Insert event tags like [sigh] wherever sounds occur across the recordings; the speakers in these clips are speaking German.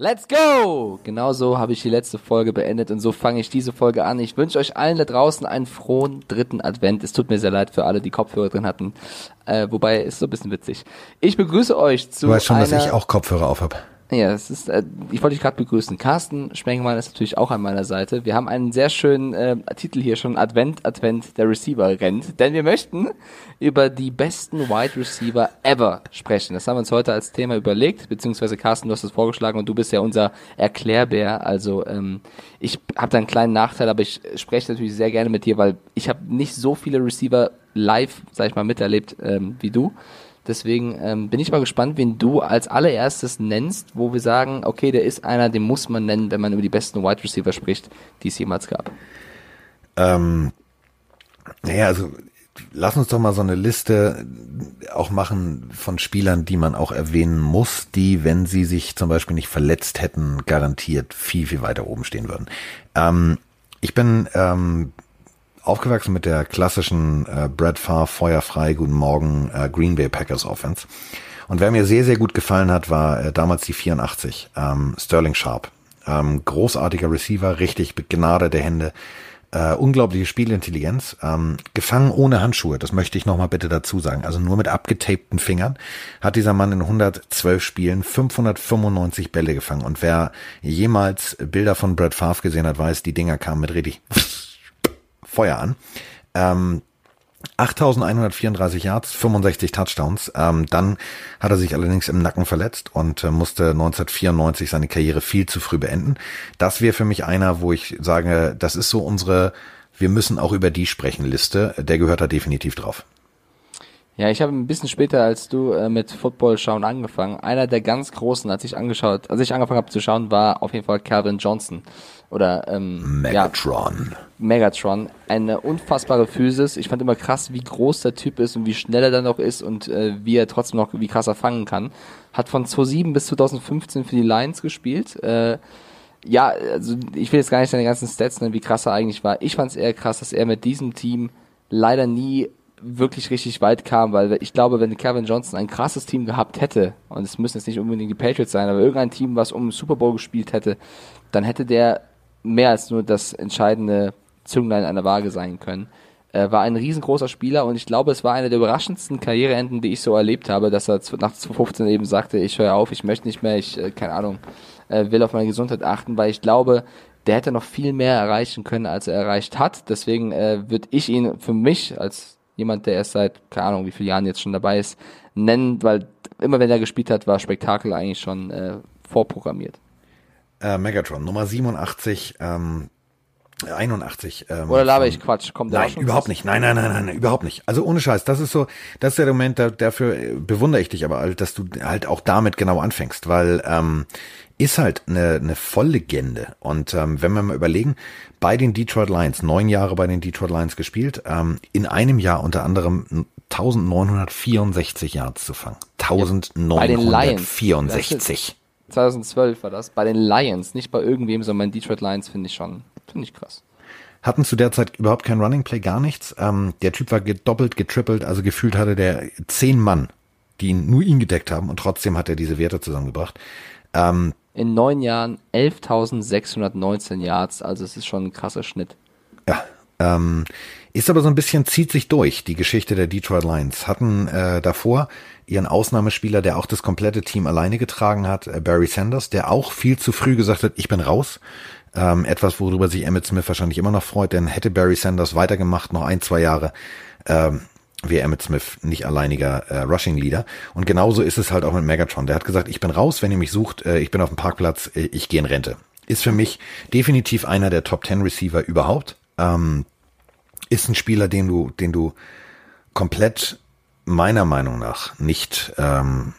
Let's go! Genauso habe ich die letzte Folge beendet und so fange ich diese Folge an. Ich wünsche euch allen da draußen einen frohen dritten Advent. Es tut mir sehr leid für alle, die Kopfhörer drin hatten. Äh, wobei, ist so ein bisschen witzig. Ich begrüße euch zu. Du weißt schon, dass ich auch Kopfhörer auf habe. Ja, es ist, äh, ich wollte dich gerade begrüßen. Carsten Spengmann ist natürlich auch an meiner Seite. Wir haben einen sehr schönen äh, Titel hier schon, Advent, Advent, der Receiver rennt. Denn wir möchten über die besten Wide Receiver ever sprechen. Das haben wir uns heute als Thema überlegt, beziehungsweise Carsten, du hast es vorgeschlagen und du bist ja unser Erklärbär. Also ähm, ich habe da einen kleinen Nachteil, aber ich spreche natürlich sehr gerne mit dir, weil ich habe nicht so viele Receiver live, sag ich mal, miterlebt ähm, wie du. Deswegen ähm, bin ich mal gespannt, wen du als allererstes nennst, wo wir sagen, okay, der ist einer, den muss man nennen, wenn man über die besten Wide Receiver spricht, die es jemals gab. Ähm, naja, also lass uns doch mal so eine Liste auch machen von Spielern, die man auch erwähnen muss, die, wenn sie sich zum Beispiel nicht verletzt hätten, garantiert viel, viel weiter oben stehen würden. Ähm, ich bin ähm, aufgewachsen mit der klassischen äh, Brad Farr feuerfrei, guten Morgen äh, Green Bay Packers Offense. Und wer mir sehr, sehr gut gefallen hat, war äh, damals die 84, ähm, Sterling Sharp. Ähm, großartiger Receiver, richtig begnadete Hände, äh, unglaubliche Spielintelligenz, ähm, gefangen ohne Handschuhe, das möchte ich nochmal bitte dazu sagen, also nur mit abgetapten Fingern, hat dieser Mann in 112 Spielen 595 Bälle gefangen. Und wer jemals Bilder von Brad Favre gesehen hat, weiß, die Dinger kamen mit richtig Feuer an. Ähm, 8.134 Yards, 65 Touchdowns. Ähm, dann hat er sich allerdings im Nacken verletzt und äh, musste 1994 seine Karriere viel zu früh beenden. Das wäre für mich einer, wo ich sage, das ist so unsere, wir müssen auch über die sprechen Liste. Der gehört da definitiv drauf. Ja, ich habe ein bisschen später als du äh, mit Football schauen angefangen. Einer der ganz großen, als ich angeschaut, als ich angefangen habe zu schauen, war auf jeden Fall Calvin Johnson oder ähm, Megatron. Ja, Megatron, eine unfassbare Physis. Ich fand immer krass, wie groß der Typ ist und wie schnell er dann noch ist und äh, wie er trotzdem noch wie krass er fangen kann. Hat von 2007 bis 2015 für die Lions gespielt. Äh, ja, also ich will jetzt gar nicht seine ganzen Stats nennen, wie krass er eigentlich war. Ich fand es eher krass, dass er mit diesem Team leider nie wirklich richtig weit kam, weil ich glaube, wenn Kevin Johnson ein krasses Team gehabt hätte, und es müssen jetzt nicht unbedingt die Patriots sein, aber irgendein Team, was um den Super Bowl gespielt hätte, dann hätte der mehr als nur das entscheidende Zünglein einer Waage sein können. Er war ein riesengroßer Spieler und ich glaube, es war eine der überraschendsten Karriereenden, die ich so erlebt habe, dass er nach 2015 eben sagte, ich höre auf, ich möchte nicht mehr, ich, äh, keine Ahnung, äh, will auf meine Gesundheit achten, weil ich glaube, der hätte noch viel mehr erreichen können, als er erreicht hat. Deswegen äh, würde ich ihn für mich als jemand, der erst seit, keine Ahnung, wie viele Jahren jetzt schon dabei ist, nennen, weil immer wenn er gespielt hat, war Spektakel eigentlich schon äh, vorprogrammiert. Äh, Megatron, Nummer 87, ähm, 81. Ähm, Oder laber ich Quatsch? Kommt nein, überhaupt nicht. Nein, nein, nein, nein, nein, überhaupt nicht. Also ohne Scheiß. Das ist so, das ist der Moment, da, dafür bewundere ich dich aber, halt, dass du halt auch damit genau anfängst, weil ähm, ist halt eine, eine Volllegende. Und ähm, wenn wir mal überlegen, bei den Detroit Lions, neun Jahre bei den Detroit Lions gespielt, ähm, in einem Jahr unter anderem 1964 Yards zu fangen. 1964. 2012 war das. Bei den Lions, nicht bei irgendwem, sondern bei den Detroit Lions finde ich schon, finde ich krass. Hatten zu der Zeit überhaupt kein Running Play, gar nichts. Ähm, der Typ war gedoppelt, getrippelt, also gefühlt hatte der zehn Mann, die ihn, nur ihn gedeckt haben und trotzdem hat er diese Werte zusammengebracht. Ähm, in neun Jahren 11.619 Yards, also es ist schon ein krasser Schnitt. Ja, ähm, ist aber so ein bisschen, zieht sich durch, die Geschichte der Detroit Lions. Hatten äh, davor ihren Ausnahmespieler, der auch das komplette Team alleine getragen hat, äh, Barry Sanders, der auch viel zu früh gesagt hat, ich bin raus. Ähm, etwas, worüber sich Emmett Smith wahrscheinlich immer noch freut, denn hätte Barry Sanders weitergemacht, noch ein, zwei Jahre, ähm, wäre Emmett Smith nicht alleiniger äh, Rushing Leader. Und genauso ist es halt auch mit Megatron. Der hat gesagt, ich bin raus, wenn ihr mich sucht, äh, ich bin auf dem Parkplatz, äh, ich gehe in Rente. Ist für mich definitiv einer der Top 10 Receiver überhaupt. Ähm, ist ein Spieler, den du, den du komplett meiner Meinung nach nicht, ähm,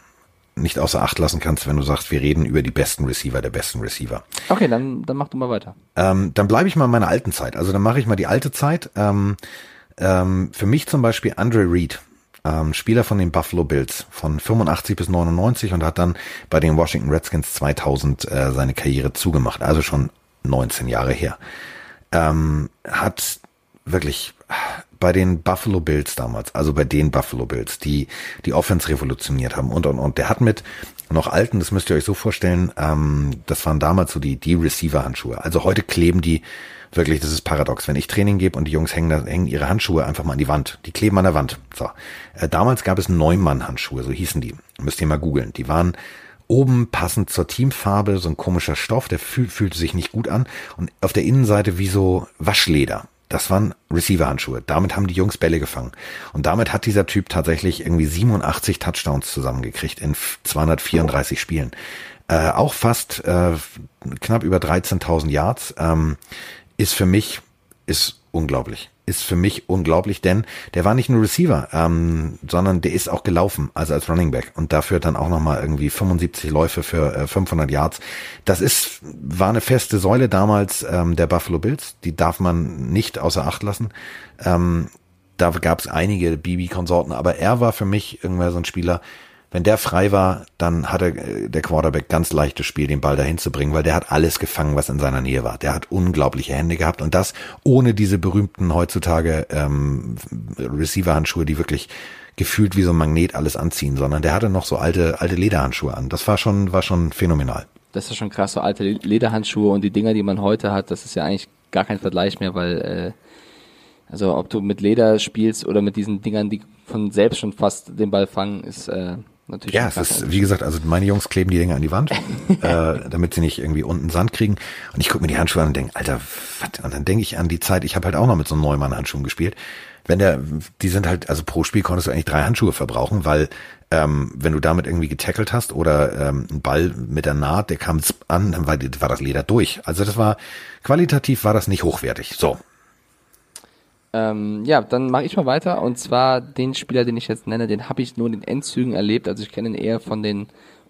nicht außer Acht lassen kannst, wenn du sagst, wir reden über die besten Receiver der besten Receiver. Okay, dann, dann mach du mal weiter. Ähm, dann bleibe ich mal in meiner alten Zeit. Also dann mache ich mal die alte Zeit. Ähm, ähm, für mich zum Beispiel Andre Reed, ähm, Spieler von den Buffalo Bills von 85 bis 99 und hat dann bei den Washington Redskins 2000 äh, seine Karriere zugemacht, also schon 19 Jahre her. Ähm, hat wirklich bei den Buffalo Bills damals, also bei den Buffalo Bills, die die Offense revolutioniert haben und und und. Der hat mit noch alten, das müsst ihr euch so vorstellen, ähm, das waren damals so die die Receiver-Handschuhe. Also heute kleben die wirklich, das ist paradox. Wenn ich Training gebe und die Jungs hängen, hängen ihre Handschuhe einfach mal an die Wand. Die kleben an der Wand. So. Äh, damals gab es Neumann-Handschuhe, so hießen die. Müsst ihr mal googeln. Die waren oben passend zur Teamfarbe, so ein komischer Stoff, der fühl, fühlte sich nicht gut an. Und auf der Innenseite wie so Waschleder. Das waren Receiver-Handschuhe. Damit haben die Jungs Bälle gefangen. Und damit hat dieser Typ tatsächlich irgendwie 87 Touchdowns zusammengekriegt in 234 Spielen. Äh, auch fast äh, knapp über 13.000 Yards. Ähm, ist für mich, ist unglaublich. Ist für mich unglaublich, denn der war nicht nur Receiver, ähm, sondern der ist auch gelaufen, also als Running Back und dafür dann auch nochmal irgendwie 75 Läufe für äh, 500 Yards. Das ist, war eine feste Säule damals ähm, der Buffalo Bills, die darf man nicht außer Acht lassen. Ähm, da gab es einige BB-Konsorten, aber er war für mich irgendwer so ein Spieler, wenn der frei war, dann hatte äh, der Quarterback ganz leichtes Spiel, den Ball dahin zu bringen, weil der hat alles gefangen, was in seiner Nähe war. Der hat unglaubliche Hände gehabt und das ohne diese berühmten heutzutage ähm, Receiver-Handschuhe, die wirklich gefühlt wie so ein Magnet alles anziehen, sondern der hatte noch so alte alte Lederhandschuhe an. Das war schon war schon phänomenal. Das ist schon krass, so alte Lederhandschuhe und die Dinger, die man heute hat, das ist ja eigentlich gar kein Vergleich mehr, weil äh, also ob du mit Leder spielst oder mit diesen Dingern, die von selbst schon fast den Ball fangen, ist äh, natürlich. Ja, es ist, wie gesagt, also meine Jungs kleben die Dinger an die Wand, [laughs] äh, damit sie nicht irgendwie unten Sand kriegen. Und ich gucke mir die Handschuhe an und denke, Alter, was? Und dann denke ich an die Zeit, ich habe halt auch noch mit so einem Neumann-Handschuhen gespielt. Wenn der, die sind halt, also pro Spiel konntest du eigentlich drei Handschuhe verbrauchen, weil ähm, wenn du damit irgendwie getackelt hast oder ähm, ein Ball mit der Naht, der kam an, dann war, war das Leder durch. Also das war, qualitativ war das nicht hochwertig. So, ähm, ja, dann mache ich mal weiter. Und zwar den Spieler, den ich jetzt nenne, den habe ich nur in den Endzügen erlebt. Also ich kenne ihn eher von den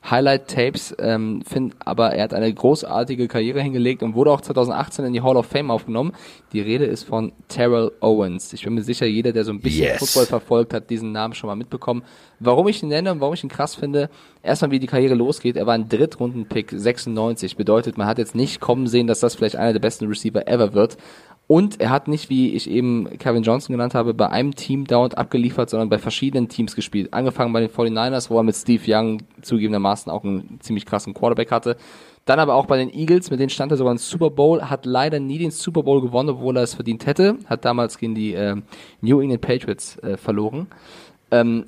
Highlight-Tapes, ähm, finde aber er hat eine großartige Karriere hingelegt und wurde auch 2018 in die Hall of Fame aufgenommen. Die Rede ist von Terrell Owens. Ich bin mir sicher, jeder, der so ein bisschen yes. Football verfolgt hat, diesen Namen schon mal mitbekommen. Warum ich ihn nenne und warum ich ihn krass finde, erstmal wie die Karriere losgeht. Er war ein Drittrunden-Pick 96. Bedeutet, man hat jetzt nicht kommen sehen, dass das vielleicht einer der besten Receiver ever wird. Und er hat nicht, wie ich eben Kevin Johnson genannt habe, bei einem Team dauernd abgeliefert, sondern bei verschiedenen Teams gespielt. Angefangen bei den 49ers, wo er mit Steve Young zugegebenermaßen auch einen ziemlich krassen Quarterback hatte. Dann aber auch bei den Eagles, mit denen stand er sogar im Super Bowl, hat leider nie den Super Bowl gewonnen, obwohl er es verdient hätte. Hat damals gegen die äh, New England Patriots äh, verloren. Ähm,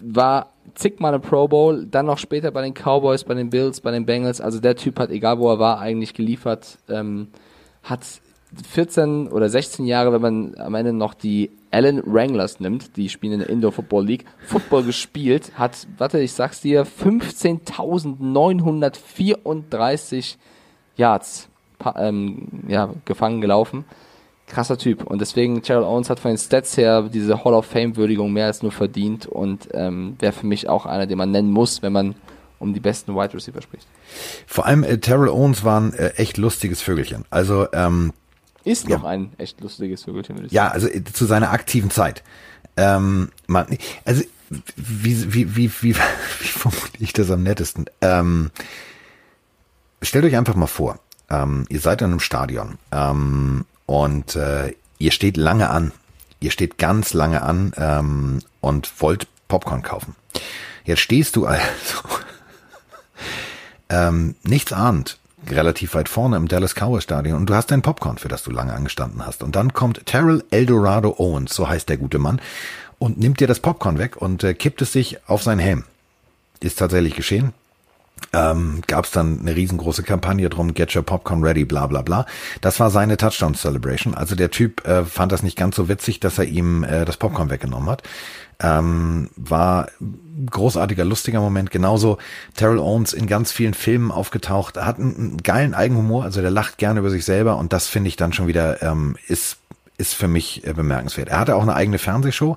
war zigmal im Pro Bowl, dann noch später bei den Cowboys, bei den Bills, bei den Bengals. Also der Typ hat, egal wo er war, eigentlich geliefert. Ähm, hat 14 oder 16 Jahre, wenn man am Ende noch die Allen Wranglers nimmt, die spielen in der Indoor Football League, Football gespielt, hat, warte, ich sag's dir, 15.934 Yards ähm, ja, gefangen gelaufen. Krasser Typ. Und deswegen, Gerald Owens hat von den Stats her diese Hall of Fame-Würdigung mehr als nur verdient und ähm, wäre für mich auch einer, den man nennen muss, wenn man um die besten Wide Receiver spricht. Vor allem äh, Terrell Owens war ein äh, echt lustiges Vögelchen. Also ähm, ist ja. noch ein echt lustiges Vögelchen, würde ich Ja, also äh, zu seiner aktiven Zeit. Ähm, man, also wie, wie, wie, wie, [laughs] wie formuliere ich das am nettesten? Ähm, stellt euch einfach mal vor, ähm, ihr seid in einem Stadion ähm, und äh, ihr steht lange an. Ihr steht ganz lange an ähm, und wollt Popcorn kaufen. Jetzt stehst du also [laughs] ähm, nichts ahnt relativ weit vorne im Dallas Cowboys Stadion und du hast dein Popcorn, für das du lange angestanden hast. Und dann kommt Terrell Eldorado Owens, so heißt der gute Mann, und nimmt dir das Popcorn weg und äh, kippt es sich auf seinen Helm. Ist tatsächlich geschehen. Ähm, Gab es dann eine riesengroße Kampagne drum, Get Your Popcorn Ready, bla bla bla. Das war seine Touchdown Celebration. Also der Typ äh, fand das nicht ganz so witzig, dass er ihm äh, das Popcorn weggenommen hat. Ähm, war großartiger, lustiger Moment. Genauso Terrell Owens in ganz vielen Filmen aufgetaucht, hat einen, einen geilen Eigenhumor, also der lacht gerne über sich selber und das finde ich dann schon wieder, ähm, ist, ist für mich äh, bemerkenswert. Er hatte auch eine eigene Fernsehshow,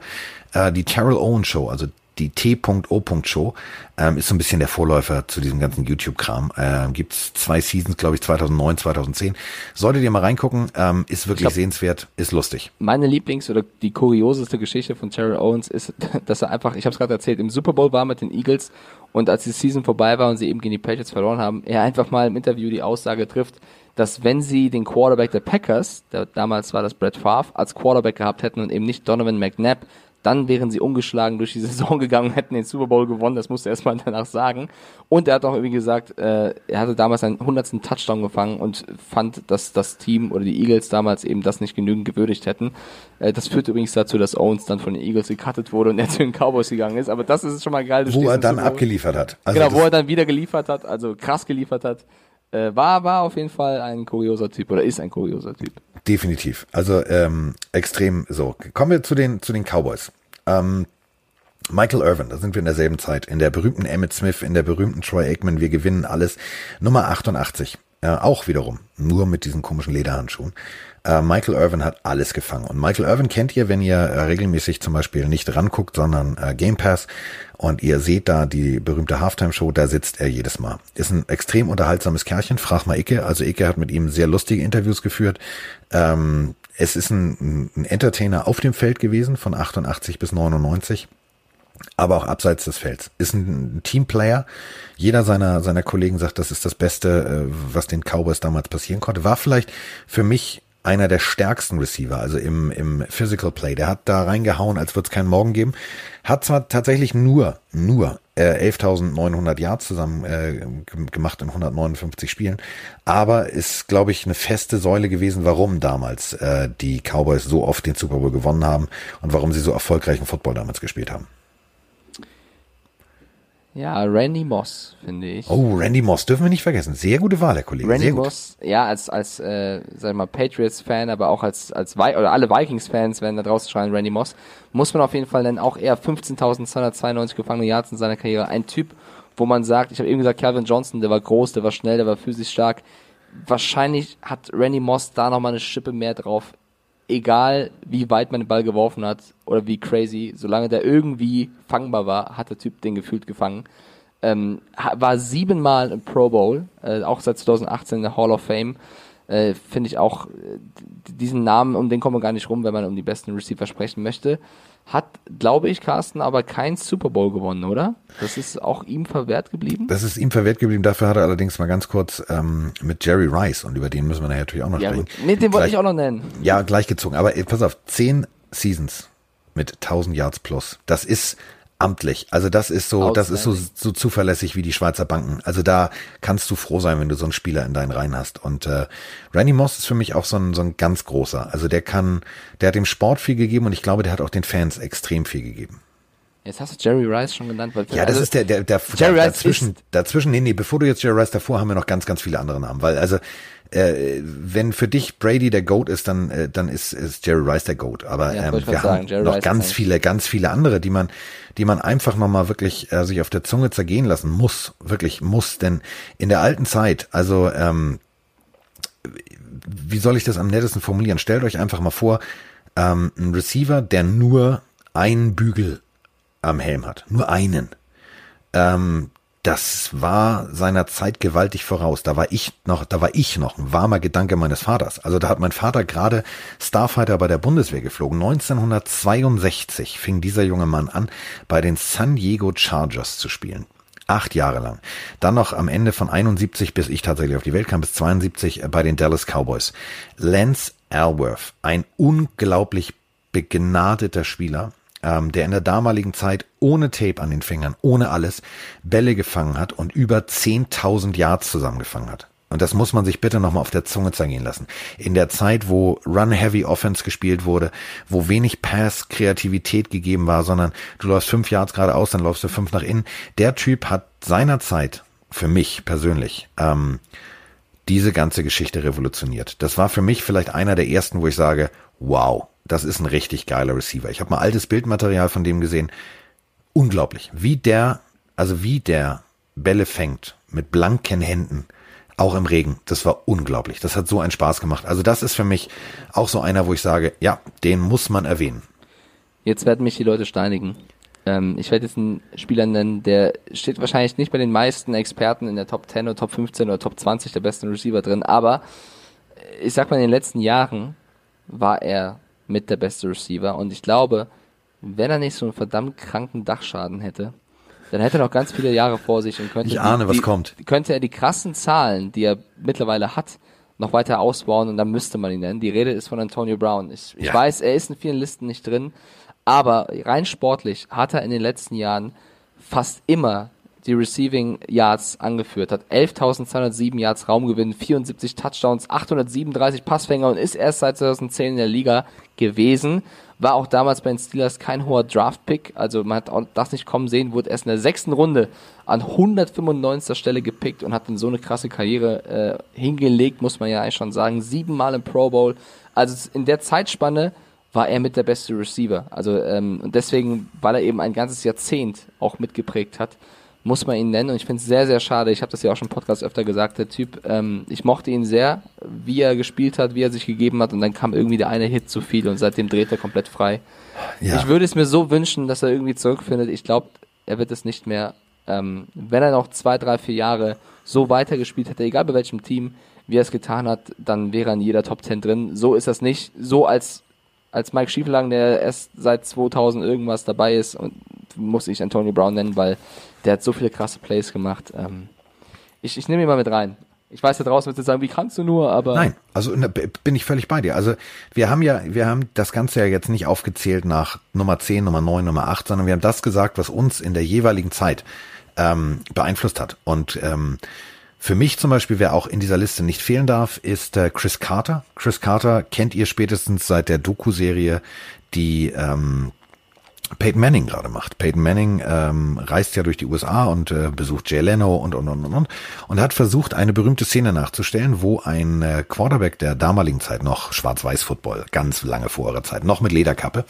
äh, die Terrell Owens Show, also die T.O.Show ähm, ist so ein bisschen der Vorläufer zu diesem ganzen YouTube-Kram. Ähm, gibt's zwei Seasons, glaube ich, 2009, 2010. Solltet ihr mal reingucken, ähm, ist wirklich glaub, sehenswert, ist lustig. Meine Lieblings- oder die kurioseste Geschichte von Terrell Owens ist, [laughs] dass er einfach, ich habe es gerade erzählt, im Super Bowl war mit den Eagles und als die Season vorbei war und sie eben gegen die Patriots verloren haben, er einfach mal im Interview die Aussage trifft, dass wenn sie den Quarterback der Packers, der, damals war das Brett Favre, als Quarterback gehabt hätten und eben nicht Donovan McNabb, dann wären sie ungeschlagen durch die [laughs] Saison gegangen und hätten den Super Bowl gewonnen. Das musste er erstmal danach sagen. Und er hat auch irgendwie gesagt, äh, er hatte damals seinen hundertsten Touchdown gefangen und fand, dass das Team oder die Eagles damals eben das nicht genügend gewürdigt hätten. Äh, das führt übrigens dazu, dass Owens dann von den Eagles gecuttet wurde und er [laughs] zu den Cowboys gegangen ist. Aber das ist schon mal geil. Wo er dann abgeliefert hat. Also genau, wo er dann wieder geliefert hat, also krass geliefert hat. Äh, war, war auf jeden Fall ein kurioser Typ oder ist ein kurioser Typ. Definitiv. Also ähm, extrem so. Kommen wir zu den, zu den Cowboys. Ähm, Michael Irvin, da sind wir in derselben Zeit, in der berühmten Emmett Smith, in der berühmten Troy Aikman, wir gewinnen alles. Nummer 88, äh, auch wiederum, nur mit diesen komischen Lederhandschuhen. Äh, Michael Irvin hat alles gefangen. Und Michael Irvin kennt ihr, wenn ihr äh, regelmäßig zum Beispiel nicht ranguckt, sondern äh, Game Pass und ihr seht da die berühmte Halftime-Show, da sitzt er jedes Mal. Ist ein extrem unterhaltsames Kerlchen, frag mal Icke. Also Icke hat mit ihm sehr lustige Interviews geführt. Ähm, es ist ein, ein Entertainer auf dem Feld gewesen, von 88 bis 99 aber auch abseits des Felds. Ist ein Teamplayer. Jeder seiner, seiner Kollegen sagt, das ist das Beste, äh, was den Cowboys damals passieren konnte. War vielleicht für mich einer der stärksten Receiver, also im, im Physical Play. Der hat da reingehauen, als würde es keinen Morgen geben. Hat zwar tatsächlich nur, nur äh, 11.900 Yards zusammen äh, gemacht in 159 Spielen, aber ist, glaube ich, eine feste Säule gewesen, warum damals äh, die Cowboys so oft den Super Bowl gewonnen haben und warum sie so erfolgreichen Football damals gespielt haben. Ja, Randy Moss, finde ich. Oh, Randy Moss dürfen wir nicht vergessen. Sehr gute Wahl, Herr Kollege. Randy Sehr Moss, ja, als, als äh, sag ich mal, Patriots-Fan, aber auch als, als Vi oder alle Vikings-Fans werden da draußen schreien, Randy Moss, muss man auf jeden Fall nennen, auch er 15.292 gefangene Yards in seiner Karriere. Ein Typ, wo man sagt, ich habe eben gesagt, Calvin Johnson, der war groß, der war schnell, der war physisch stark. Wahrscheinlich hat Randy Moss da nochmal eine Schippe mehr drauf egal wie weit man den Ball geworfen hat oder wie crazy, solange der irgendwie fangbar war, hat der Typ den gefühlt gefangen. Ähm, war siebenmal im Pro Bowl, äh, auch seit 2018 in der Hall of Fame. Äh, Finde ich auch, äh, diesen Namen, um den kommen wir gar nicht rum, wenn man um die besten Receiver sprechen möchte. Hat, glaube ich, Carsten, aber kein Super Bowl gewonnen, oder? Das ist auch ihm verwehrt geblieben? Das ist ihm verwehrt geblieben. Dafür hat er allerdings mal ganz kurz ähm, mit Jerry Rice, und über den müssen wir natürlich auch noch ja, sprechen. Gut. Nee, den wollte ich auch noch nennen. Ja, gleichgezogen. Aber ey, pass auf, zehn Seasons mit 1000 Yards plus. Das ist amtlich. Also das ist so, das ist so, so zuverlässig wie die Schweizer Banken. Also da kannst du froh sein, wenn du so einen Spieler in deinen Reihen hast. Und äh, Randy Moss ist für mich auch so ein, so ein ganz großer. Also der kann, der hat dem Sport viel gegeben und ich glaube, der hat auch den Fans extrem viel gegeben. Jetzt hast du Jerry Rice schon genannt. Weil ja, das ist der, der, der, Jerry der dazwischen, dazwischen, nee, nee, bevor du jetzt Jerry Rice davor haben wir noch ganz, ganz viele andere Namen, weil also äh, wenn für dich Brady der Goat ist, dann äh, dann ist, ist Jerry Rice der Goat. Aber ja, ähm, wir haben sagen, noch Rice ganz viele, ganz viele andere, die man, die man einfach nochmal wirklich äh, sich auf der Zunge zergehen lassen muss, wirklich muss. Denn in der alten Zeit, also ähm, wie soll ich das am nettesten formulieren? Stellt euch einfach mal vor, ähm, ein Receiver, der nur einen Bügel am Helm hat, nur einen. Ähm, das war seiner Zeit gewaltig voraus. Da war ich noch, da war ich noch ein warmer Gedanke meines Vaters. Also da hat mein Vater gerade Starfighter bei der Bundeswehr geflogen. 1962 fing dieser junge Mann an, bei den San Diego Chargers zu spielen. Acht Jahre lang. Dann noch am Ende von 71, bis ich tatsächlich auf die Welt kam, bis 72 bei den Dallas Cowboys. Lance Alworth, ein unglaublich begnadeter Spieler, ähm, der in der damaligen Zeit ohne Tape an den Fingern, ohne alles, Bälle gefangen hat und über 10.000 Yards zusammengefangen hat. Und das muss man sich bitte nochmal auf der Zunge zergehen lassen. In der Zeit, wo Run-Heavy Offense gespielt wurde, wo wenig Pass-Kreativität gegeben war, sondern du läufst fünf Yards geradeaus, dann läufst du fünf nach innen. Der Typ hat seinerzeit, für mich persönlich, ähm, diese ganze Geschichte revolutioniert. Das war für mich vielleicht einer der ersten, wo ich sage, wow, das ist ein richtig geiler Receiver. Ich habe mal altes Bildmaterial von dem gesehen. Unglaublich, wie der, also wie der Bälle fängt mit blanken Händen, auch im Regen. Das war unglaublich. Das hat so einen Spaß gemacht. Also das ist für mich auch so einer, wo ich sage, ja, den muss man erwähnen. Jetzt werden mich die Leute steinigen. Ähm, ich werde jetzt einen Spieler nennen, der steht wahrscheinlich nicht bei den meisten Experten in der Top 10 oder Top 15 oder Top 20 der besten Receiver drin, aber ich sag mal, in den letzten Jahren war er mit der beste Receiver und ich glaube, wenn er nicht so einen verdammt kranken Dachschaden hätte, dann hätte er noch ganz viele Jahre vor sich und könnte, ich ahne, die, was die, kommt. könnte er die krassen Zahlen, die er mittlerweile hat, noch weiter ausbauen und dann müsste man ihn nennen. Die Rede ist von Antonio Brown. Ich, ich Ja. weiß, er ist in vielen Listen nicht drin, aber rein sportlich hat er in den letzten Jahren fast immer die Receiving Yards angeführt, hat 11.207 Yards Raumgewinn, 74 Touchdowns, 837 Passfänger und ist erst seit 2010 in der Liga gewesen. War auch damals bei den Steelers kein hoher Draft-Pick, also man hat auch das nicht kommen sehen, wurde erst in der sechsten Runde an 195. Stelle gepickt und hat dann so eine krasse Karriere äh, hingelegt, muss man ja eigentlich schon sagen. Siebenmal im Pro Bowl. Also in der Zeitspanne war er mit der beste Receiver. Also ähm, und deswegen, weil er eben ein ganzes Jahrzehnt auch mitgeprägt hat, muss man ihn nennen. Und ich finde es sehr, sehr schade. Ich habe das ja auch schon im Podcast öfter gesagt. Der Typ, ähm, ich mochte ihn sehr, wie er gespielt hat, wie er sich gegeben hat. Und dann kam irgendwie der eine Hit zu viel und seitdem dreht er komplett frei. Ja. Ich würde es mir so wünschen, dass er irgendwie zurückfindet. Ich glaube, er wird es nicht mehr. Ähm, wenn er noch zwei, drei, vier Jahre so weitergespielt hätte, egal bei welchem Team, wie er es getan hat, dann wäre er in jeder Top 10 drin. So ist das nicht. So als, als Mike Schieflagen, der erst seit 2000 irgendwas dabei ist, und muss ich Antonio Brown nennen, weil der hat so viele krasse Plays gemacht. Ähm, ich ich nehme ihn mal mit rein. Ich weiß da draußen wird jetzt sagen, wie kannst du nur, aber Nein, also ne, bin ich völlig bei dir. Also wir haben ja, wir haben das Ganze ja jetzt nicht aufgezählt nach Nummer 10, Nummer 9, Nummer 8, sondern wir haben das gesagt, was uns in der jeweiligen Zeit ähm, beeinflusst hat. Und ähm, für mich zum Beispiel, wer auch in dieser Liste nicht fehlen darf, ist äh, Chris Carter. Chris Carter kennt ihr spätestens seit der Doku-Serie, die ähm, Peyton Manning gerade macht. Peyton Manning ähm, reist ja durch die USA und äh, besucht Jay Leno und und und und und und hat versucht, eine berühmte Szene nachzustellen, wo ein äh, Quarterback der damaligen Zeit noch Schwarz-Weiß-Football, ganz lange vor ihrer Zeit, noch mit Lederkappe,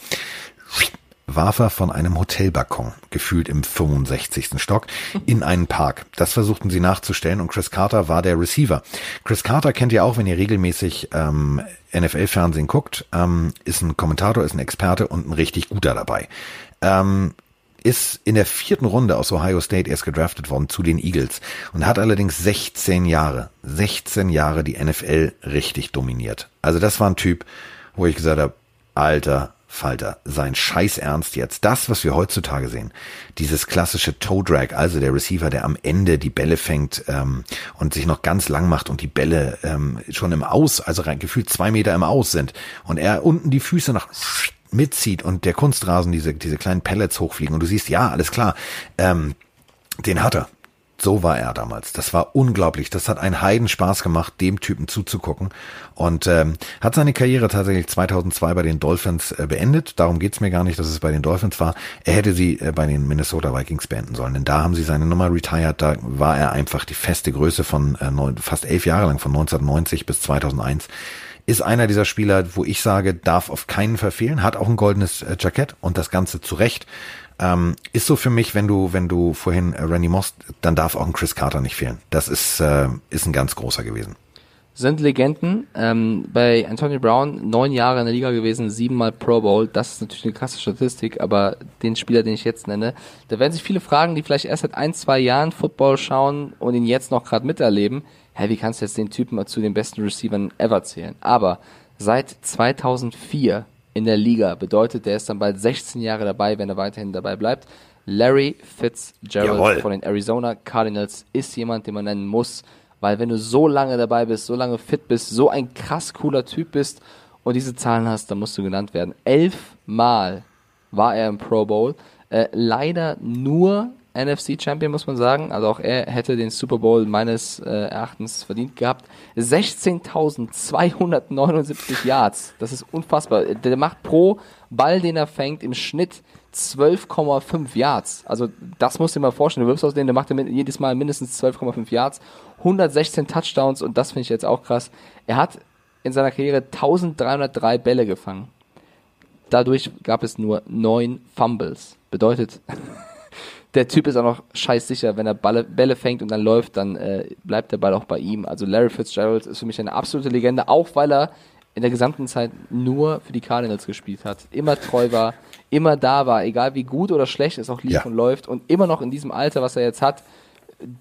warf er von einem Hotelbalkon, gefühlt im 65. Stock, in einen Park. Das versuchten sie nachzustellen und Chris Carter war der Receiver. Chris Carter kennt ihr auch, wenn ihr regelmäßig ähm, NFL-Fernsehen guckt, ähm, ist ein Kommentator, ist ein Experte und ein richtig guter dabei. Ähm, ist in der vierten Runde aus Ohio State erst gedraftet worden zu den Eagles und hat allerdings 16 Jahre, 16 Jahre die NFL richtig dominiert. Also das war ein Typ, wo ich gesagt habe, alter Falter, sein Scheiß Ernst jetzt. Das, was wir heutzutage sehen, dieses klassische Toe Drag, also der Receiver, der am Ende die Bälle fängt ähm, und sich noch ganz lang macht und die Bälle ähm, schon im Aus, also rein gefühlt zwei Meter im Aus sind und er unten die Füße nach mitzieht und der Kunstrasen diese diese kleinen Pellets hochfliegen und du siehst, ja, alles klar, ähm, den hat er. So war er damals. Das war unglaublich. Das hat einen Heidenspaß gemacht, dem Typen zuzugucken. Und ähm, hat seine Karriere tatsächlich 2002 bei den Dolphins äh, beendet. Darum geht's mir gar nicht, dass es bei den Dolphins war. Er hätte sie äh, bei den Minnesota Vikings beenden sollen. Denn da haben sie seine Nummer retired. Da war er einfach die feste Größe von äh, neun, fast elf Jahre lang, von 1990 bis 2001 ist einer dieser Spieler, wo ich sage, darf auf keinen Fall fehlen, hat auch ein goldenes äh, Jackett und das Ganze zurecht. Ähm, ist so für mich, wenn du, wenn du vorhin äh, Randy Moss, dann darf auch ein Chris Carter nicht fehlen. Das ist, äh, ist ein ganz großer gewesen. sind Legenden. Ähm, bei Antonio Brown neun Jahre in der Liga gewesen, siebenmal Pro Bowl. Das ist natürlich eine krasse Statistik, aber den Spieler, den ich jetzt nenne, da werden sich viele fragen, die vielleicht erst seit ein, zwei Jahren Football schauen und ihn jetzt noch gerade miterleben. Hä, wie kannst du jetzt den Typen zu den besten Receivern ever zählen? Aber seit 2004 in der Liga bedeutet, der ist dann bald 16 Jahre dabei, wenn er weiterhin dabei bleibt. Larry Fitzgerald Jawohl. von den Arizona Cardinals ist jemand, den man nennen muss, weil wenn du so lange dabei bist, so lange fit bist, so ein krass cooler Typ bist und diese Zahlen hast, dann musst du genannt werden. Elfmal war er im Pro Bowl. Äh, leider nur NFC Champion, muss man sagen. Also auch er hätte den Super Bowl meines äh, Erachtens verdient gehabt. 16.279 Yards. Das ist unfassbar. Der macht pro Ball, den er fängt, im Schnitt 12,5 Yards. Also das musst du dir mal vorstellen. Du wirfst aus denen, der macht jedes Mal mindestens 12,5 Yards. 116 Touchdowns und das finde ich jetzt auch krass. Er hat in seiner Karriere 1303 Bälle gefangen. Dadurch gab es nur neun Fumbles. Bedeutet, [laughs] der Typ ist auch noch scheißsicher, wenn er Balle, Bälle fängt und dann läuft, dann äh, bleibt der Ball auch bei ihm. Also Larry Fitzgerald ist für mich eine absolute Legende, auch weil er in der gesamten Zeit nur für die Cardinals gespielt hat, immer treu war, immer da war, egal wie gut oder schlecht es auch lief Ja. und läuft und immer noch in diesem Alter, was er jetzt hat,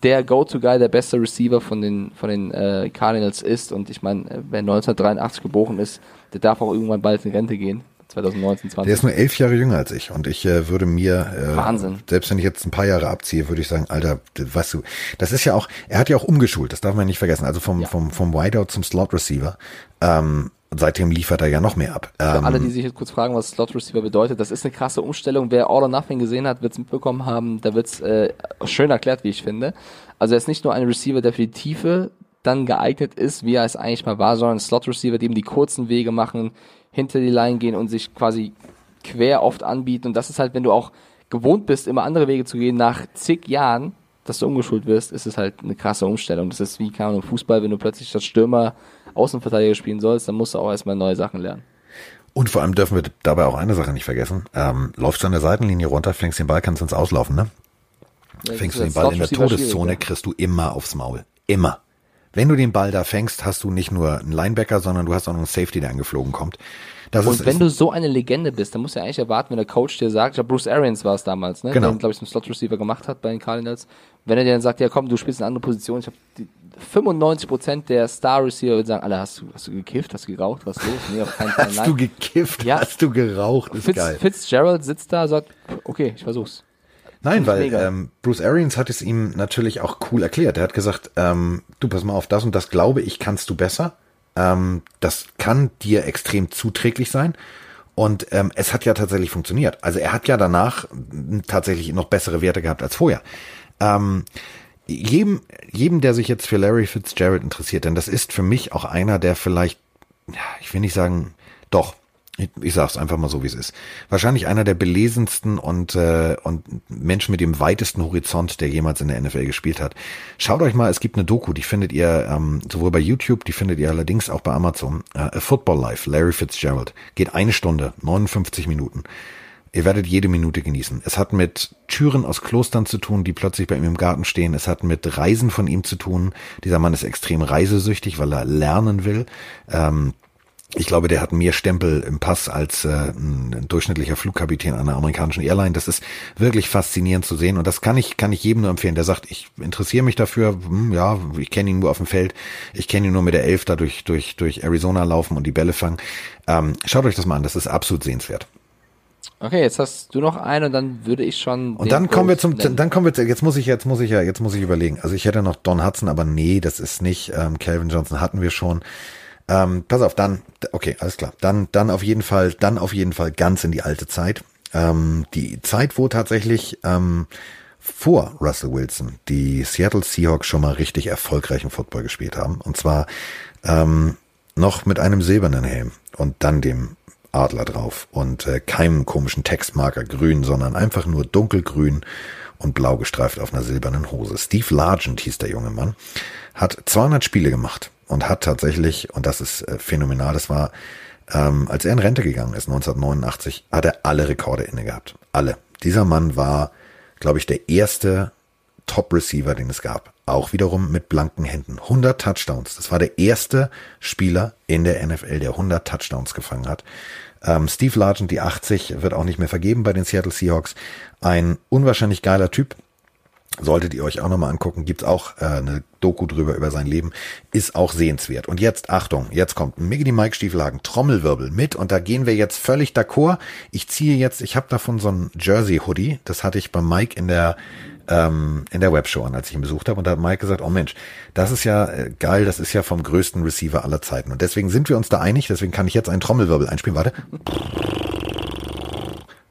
der Go-To-Guy, der beste Receiver von den, von den äh, Cardinals ist. Und ich meine, äh, wer 1983 geboren ist, der darf auch irgendwann bald in Rente gehen. 2019, 20. Der ist nur elf Jahre jünger als ich und ich äh, würde mir, äh, Wahnsinn. selbst wenn ich jetzt ein paar Jahre abziehe, würde ich sagen, Alter, weißt du, das ist ja auch, er hat ja auch umgeschult, das darf man nicht vergessen, also vom, Ja. vom, vom Wideout zum Slot Receiver, ähm, seitdem liefert er ja noch mehr ab. Für Ähm, alle, die sich jetzt kurz fragen, was Slot Receiver bedeutet, das ist eine krasse Umstellung. Wer All or Nothing gesehen hat, wird es mitbekommen haben. Da wird es äh, schön erklärt, wie ich finde. Also er ist nicht nur ein Receiver, der für die Tiefe dann geeignet ist, wie er es eigentlich mal war, sondern ein Slot Receiver, die eben die kurzen Wege machen, hinter die Line gehen und sich quasi quer oft anbieten. Und das ist halt, wenn du auch gewohnt bist, immer andere Wege zu gehen, nach zig Jahren, dass du umgeschult wirst, ist es halt eine krasse Umstellung. Das ist wie, keine Ahnung, Fußball, wenn du plötzlich das Stürmer Außenverteidiger spielen sollst, dann musst du auch erstmal neue Sachen lernen. Und vor allem dürfen wir dabei auch eine Sache nicht vergessen. Ähm, läufst du an der Seitenlinie runter, fängst den Ball, kannst ins Auslaufen, ne? Ja, Fängst du den Ball in der Todeszone, kriegst du immer aufs Maul. Immer. Wenn du den Ball da fängst, hast du nicht nur einen Linebacker, sondern du hast auch noch einen Safety, der angeflogen kommt. Das ja. ist, Und wenn du so eine Legende bist, dann musst du ja eigentlich erwarten, wenn der Coach dir sagt, ich glaube Bruce Arians war es damals, ne? Genau. der glaube ich einen Slot Receiver gemacht hat bei den Cardinals, wenn er dir dann sagt, ja komm, du spielst eine andere Position, ich habe 95% der Star Receiver würden sagen, Alter, hast du, hast du gekifft, hast du geraucht, was ist los? Nee, auf keinen Fall, hast nein. du gekifft, Ja. hast du geraucht, ist Fitz, geil. Fitzgerald sitzt da, sagt, okay, ich versuch's. Nein, weil ähm, Bruce Arians hat es ihm natürlich auch cool erklärt. Er hat gesagt, ähm, du pass mal auf, das und das glaube ich, kannst du besser. Ähm, das kann dir extrem zuträglich sein. Und ähm, es hat ja tatsächlich funktioniert. Also er hat ja danach tatsächlich noch bessere Werte gehabt als vorher. Ähm, jedem, jedem, der sich jetzt für Larry Fitzgerald interessiert, denn das ist für mich auch einer, der vielleicht, ja, ich will nicht sagen, doch, ich, ich sag's einfach mal so, wie es ist. Wahrscheinlich einer der belesensten und, äh, und Menschen mit dem weitesten Horizont, der jemals in der NFL gespielt hat. Schaut euch mal, es gibt eine Doku, die findet ihr ähm, sowohl bei YouTube, die findet ihr allerdings auch bei Amazon. Äh, A Football Life, Larry Fitzgerald. Geht eine Stunde, 59 Minuten. Ihr werdet jede Minute genießen. Es hat mit Türen aus Klostern zu tun, die plötzlich bei ihm im Garten stehen. Es hat mit Reisen von ihm zu tun. Dieser Mann ist extrem reisesüchtig, weil er lernen will. Ähm, ich glaube, der hat mehr Stempel im Pass als äh, ein, durchschnittlicher Flugkapitän einer amerikanischen Airline. Das ist wirklich faszinierend zu sehen und das kann ich kann ich jedem nur empfehlen, der sagt, ich interessiere mich dafür. Hm, ja, ich kenne ihn nur auf dem Feld, ich kenne ihn nur mit der Elf da durch durch durch Arizona laufen und die Bälle fangen. Ähm, schaut euch das mal an, das ist absolut sehenswert. Okay, jetzt hast du noch einen und dann würde ich schon. Und dann kommen wir zum, dann kommen wir, zu- jetzt muss ich, jetzt muss ich ja, jetzt muss ich überlegen. Also ich hätte noch Don Hudson, aber nee, das ist nicht, ähm, Calvin Johnson hatten wir schon. Ähm, pass auf, dann, okay, alles klar. Dann, dann auf jeden Fall, dann auf jeden Fall ganz in die alte Zeit. Ähm, die Zeit, wo tatsächlich, ähm, vor Russell Wilson die Seattle Seahawks schon mal richtig erfolgreichen Football gespielt haben. Und zwar ähm, noch mit einem silbernen Helm und dann dem Adler drauf und äh, keinem komischen Textmarker grün, sondern einfach nur dunkelgrün und blau gestreift auf einer silbernen Hose. Steve Largent hieß der junge Mann, hat 200 Spiele gemacht und hat tatsächlich, und das ist äh, phänomenal, das war, ähm, als er in Rente gegangen ist, 1989, hat er alle Rekorde inne gehabt. Alle. Dieser Mann war, glaube ich, der erste Top-Receiver, den es gab. Auch wiederum mit blanken Händen. 100 Touchdowns. Das war der erste Spieler in der NFL, der 100 Touchdowns gefangen hat. Ähm, Steve Largent, die 80, wird auch nicht mehr vergeben bei den Seattle Seahawks. Ein unwahrscheinlich geiler Typ. Solltet ihr euch auch nochmal angucken, gibt's auch äh, eine Doku drüber über sein Leben, ist auch sehenswert. Und jetzt, Achtung, jetzt kommt Miggity Mike Stiefelhagen, Trommelwirbel mit. Und da gehen wir jetzt völlig d'accord. Ich ziehe jetzt, ich habe davon so ein Jersey-Hoodie, das hatte ich bei Mike in der ähm, in der Webshow an, als ich ihn besucht habe und da hat Mike gesagt, oh Mensch, das ist ja äh, geil, das ist ja vom größten Receiver aller Zeiten. Und deswegen sind wir uns da einig, deswegen kann ich jetzt einen Trommelwirbel einspielen, warte.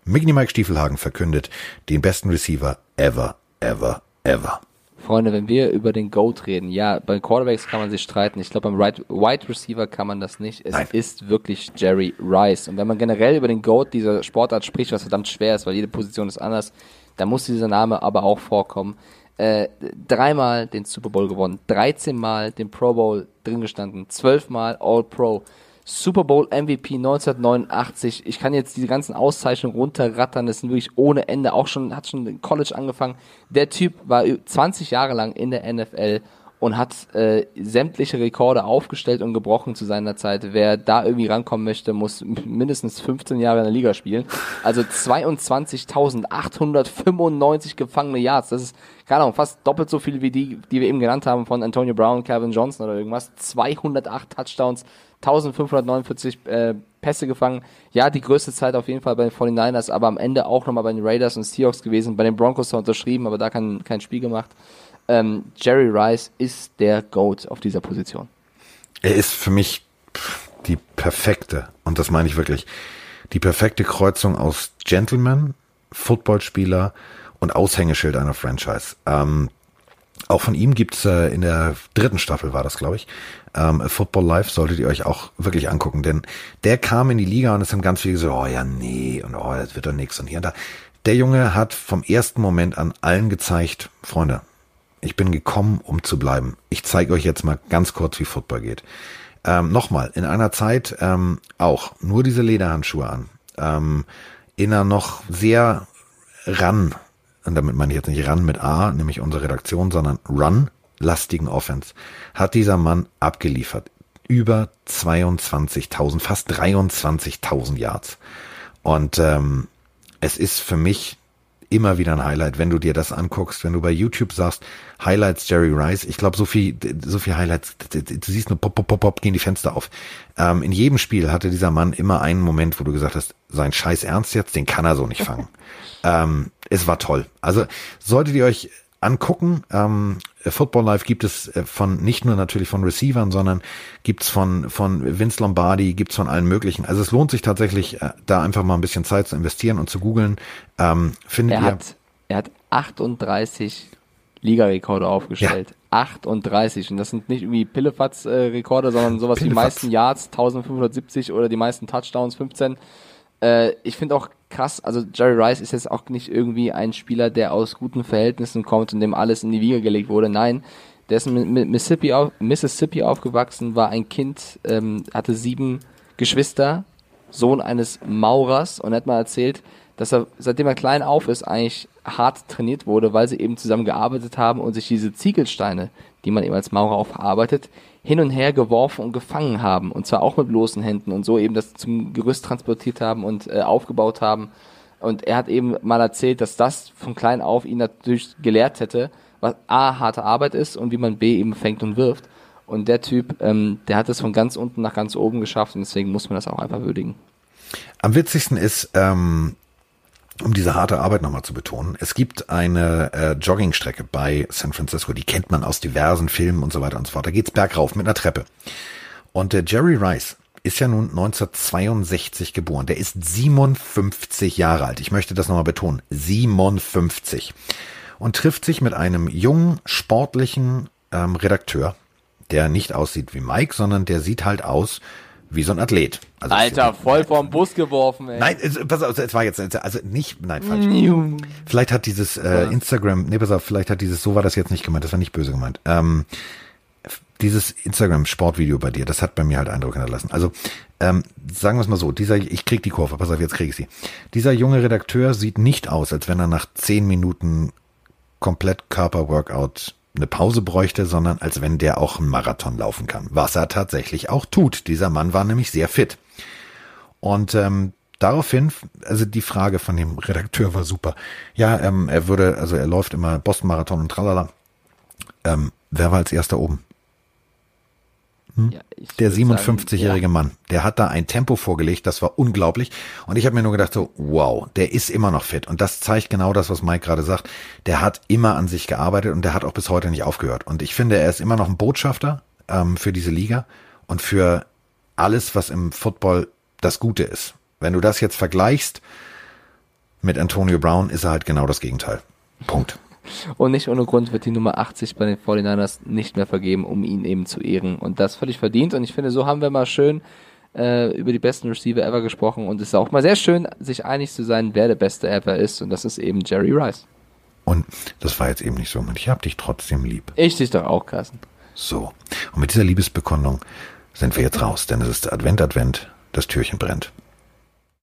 Miggity Mike Stiefelhagen verkündet den besten Receiver ever, ever, ever. Freunde, wenn wir über den GOAT reden, ja, bei Quarterbacks kann man sich streiten. Ich glaube, beim right, Wide Receiver kann man das nicht. Es Nein. ist wirklich Jerry Rice. Und wenn man generell über den GOAT dieser Sportart spricht, was verdammt schwer ist, weil jede Position ist anders, dann muss dieser Name aber auch vorkommen. Äh, dreimal den Super Bowl gewonnen, 13 Mal den Pro Bowl drin gestanden, 12 Mal All Pro, Super Bowl MVP 1989. Ich kann jetzt diese ganzen Auszeichnungen runterrattern, das sind wirklich ohne Ende, auch schon, hat schon in College angefangen. Der Typ war ü- 20 Jahre lang in der NFL und hat äh, sämtliche Rekorde aufgestellt und gebrochen zu seiner Zeit. Wer da irgendwie rankommen möchte, muss [laughs] mindestens 15 Jahre in der Liga spielen. Also 22.895 gefangene Yards. Das ist, keine Ahnung, fast doppelt so viel wie die, die wir eben genannt haben von Antonio Brown, Calvin Johnson oder irgendwas. 208 Touchdowns, 1549 äh, Pässe gefangen. Ja, die größte Zeit auf jeden Fall bei den 49ers, aber am Ende auch nochmal bei den Raiders und Seahawks gewesen. Bei den Broncos unterschrieben, aber da kein, kein Spiel gemacht ähm, Jerry Rice ist der GOAT auf dieser Position. Er ist für mich die perfekte, und das meine ich wirklich, die perfekte Kreuzung aus Gentleman, Footballspieler und Aushängeschild einer Franchise. Ähm, auch von ihm gibt's äh, in der dritten Staffel war das, glaube ich. Ähm, Football Life solltet ihr euch auch wirklich angucken, denn der kam in die Liga und es haben ganz viele gesagt, oh ja, nee, und oh, das wird doch nix und hier und da. Der Junge hat vom ersten Moment an allen gezeigt, Freunde, ich bin gekommen, um zu bleiben. Ich zeige euch jetzt mal ganz kurz, wie Football geht. Ähm, Nochmal, in einer Zeit ähm, auch nur diese Lederhandschuhe an. Ähm, in einer noch sehr ran, und damit meine ich jetzt nicht ran mit A, nämlich unsere Redaktion, sondern run lastigen Offense, hat dieser Mann abgeliefert. Über 22.000, fast 23.000 Yards. Und ähm, es ist für mich immer wieder ein Highlight, wenn du dir das anguckst, wenn du bei YouTube sagst, Highlights Jerry Rice, ich glaube, so viel, so viel Highlights, du siehst nur pop, pop, pop, pop, gehen die Fenster auf. Ähm, in jedem Spiel hatte dieser Mann immer einen Moment, wo du gesagt hast, sein Scheiß Ernst jetzt, den kann er so nicht fangen. [laughs] ähm, es war toll. Also solltet ihr euch angucken. Ähm, Football Live gibt es äh, von nicht nur natürlich von Receivern, sondern gibt's von von Vince Lombardi, gibt's von allen möglichen. Also es lohnt sich tatsächlich, äh, da einfach mal ein bisschen Zeit zu investieren und zu googeln. Ähm, findet er ihr? Hat, er hat 38 Ligarekorde aufgestellt. Ja. 38 und das sind nicht irgendwie Pillefatz-Rekorde, äh, sondern sowas Pillefatz. wie die meisten Yards 1570 oder die meisten Touchdowns 15. Äh, ich finde auch krass, also Jerry Rice ist jetzt auch nicht irgendwie ein Spieler, der aus guten Verhältnissen kommt und dem alles in die Wiege gelegt wurde. Nein, der ist in Mississippi, auf, Mississippi aufgewachsen, war ein Kind, ähm, hatte sieben Geschwister, Sohn eines Maurers und hat mal erzählt, dass er, seitdem er klein auf ist, eigentlich hart trainiert wurde, weil sie eben zusammen gearbeitet haben und sich diese Ziegelsteine, die man eben als Maurer aufarbeitet, hin und her geworfen und gefangen haben. Und zwar auch mit bloßen Händen und so eben das zum Gerüst transportiert haben und äh, aufgebaut haben. Und er hat eben mal erzählt, dass das von klein auf ihn natürlich gelehrt hätte, was A, harte Arbeit ist und wie man B eben fängt und wirft. Und der Typ, ähm, der hat es von ganz unten nach ganz oben geschafft und deswegen muss man das auch einfach würdigen. Am witzigsten ist, ähm, um diese harte Arbeit nochmal zu betonen, es gibt eine äh, Joggingstrecke bei San Francisco, die kennt man aus diversen Filmen und so weiter und so fort. Da geht's bergauf mit einer Treppe. Und der Jerry Rice ist ja nun 1962 geboren. Der ist 57 Jahre alt. Ich möchte das nochmal betonen. 57. Und trifft sich mit einem jungen, sportlichen ähm, Redakteur, der nicht aussieht wie Mike, sondern der sieht halt aus wie so ein Athlet. Also Alter, voll vom Bus geworfen, ey. Nein, pass auf, es war jetzt, also nicht, nein, falsch. vielleicht hat dieses äh, Instagram, nee, pass auf, vielleicht hat dieses, so war das jetzt nicht gemeint, das war nicht böse gemeint. Ähm, dieses Instagram-Sportvideo bei dir, das hat bei mir halt Eindruck hinterlassen. Also, ähm, sagen wir es mal so, dieser, ich krieg die Kurve, pass auf, jetzt krieg ich sie. Dieser junge Redakteur sieht nicht aus, als wenn er nach zehn Minuten komplett Körper-Workout eine Pause bräuchte, sondern als wenn der auch einen Marathon laufen kann. Was er tatsächlich auch tut. Dieser Mann war nämlich sehr fit. Und ähm, daraufhin, also die Frage von dem Redakteur war super. Ja, ähm, er würde, also er läuft immer Boston-Marathon und tralala. Ähm, wer war als erster oben? Hm? Ja, der 57-jährige ja. Mann, der hat da ein Tempo vorgelegt, das war unglaublich. Und ich habe mir nur gedacht, so, wow, der ist immer noch fit. Und das zeigt genau das, was Mike gerade sagt. Der hat immer an sich gearbeitet und der hat auch bis heute nicht aufgehört. Und ich finde, er ist immer noch ein Botschafter ähm, für diese Liga und für alles, was im Football das Gute ist. Wenn du das jetzt vergleichst mit Antonio Brown, ist er halt genau das Gegenteil. Punkt. Und nicht ohne Grund wird die Nummer 80 bei den 49ers nicht mehr vergeben, um ihn eben zu ehren. Und das völlig verdient. Und ich finde, so haben wir mal schön äh, über die besten Receiver ever gesprochen. Und es ist auch mal sehr schön, sich einig zu sein, wer der beste ever ist. Und das ist eben Jerry Rice. Und das war jetzt eben nicht so. Und ich hab dich trotzdem lieb. Ich dich doch auch, Carsten. So. Und mit dieser Liebesbekundung sind wir jetzt raus, denn es ist Advent, Advent, das Türchen brennt.